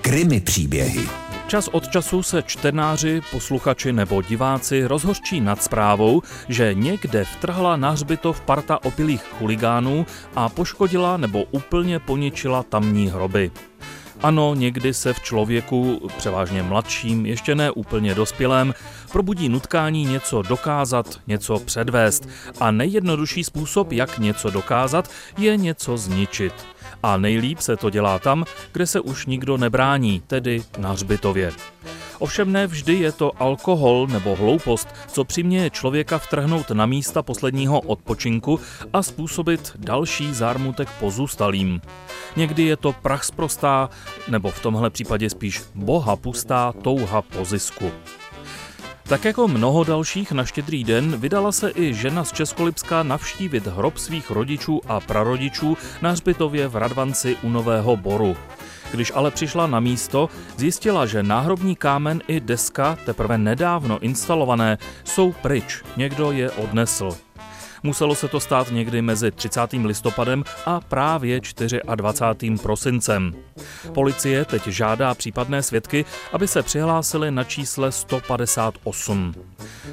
Krimi příběhy. Čas od času se čtenáři, posluchači nebo diváci rozhořčí nad zprávou, že někde vtrhla na hřbitov parta opilých chuligánů a poškodila nebo úplně poničila tamní hroby. Ano, někdy se v člověku, převážně mladším, ještě ne úplně dospělém, probudí nutkání něco dokázat, něco předvést. A nejjednodušší způsob, jak něco dokázat, je něco zničit. A nejlíp se to dělá tam, kde se už nikdo nebrání, tedy na hřbitově. Ovšem ne vždy je to alkohol nebo hloupost, co přiměje člověka vtrhnout na místa posledního odpočinku a způsobit další zármutek pozůstalým. Někdy je to prach sprostá, nebo v tomhle případě spíš boha pustá touha po zisku. Tak jako mnoho dalších na štědrý den vydala se i žena z Českolipska navštívit hrob svých rodičů a prarodičů na hřbitově v Radvanci u Nového Boru. Když ale přišla na místo, zjistila, že náhrobní kámen i deska, teprve nedávno instalované, jsou pryč, někdo je odnesl. Muselo se to stát někdy mezi 30. listopadem a právě 24. prosincem. Policie teď žádá případné svědky, aby se přihlásili na čísle 158.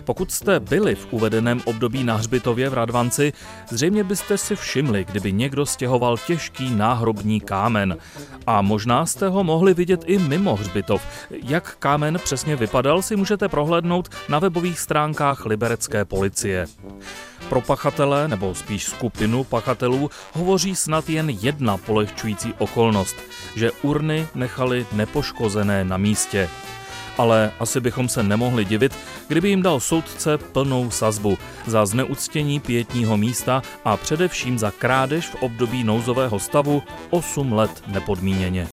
Pokud jste byli v uvedeném období na hřbitově v Radvanci, zřejmě byste si všimli, kdyby někdo stěhoval těžký náhrobní kámen. A možná jste ho mohli vidět i mimo hřbitov. Jak kámen přesně vypadal, si můžete prohlédnout na webových stránkách liberecké policie. Pro pachatele, nebo spíš skupinu pachatelů, hovoří snad jen jedna polehčující okolnost, že urny nechali nepoškozené na místě. Ale asi bychom se nemohli divit, kdyby jim dal soudce plnou sazbu za zneuctění pětního místa a především za krádež v období nouzového stavu 8 let nepodmíněně.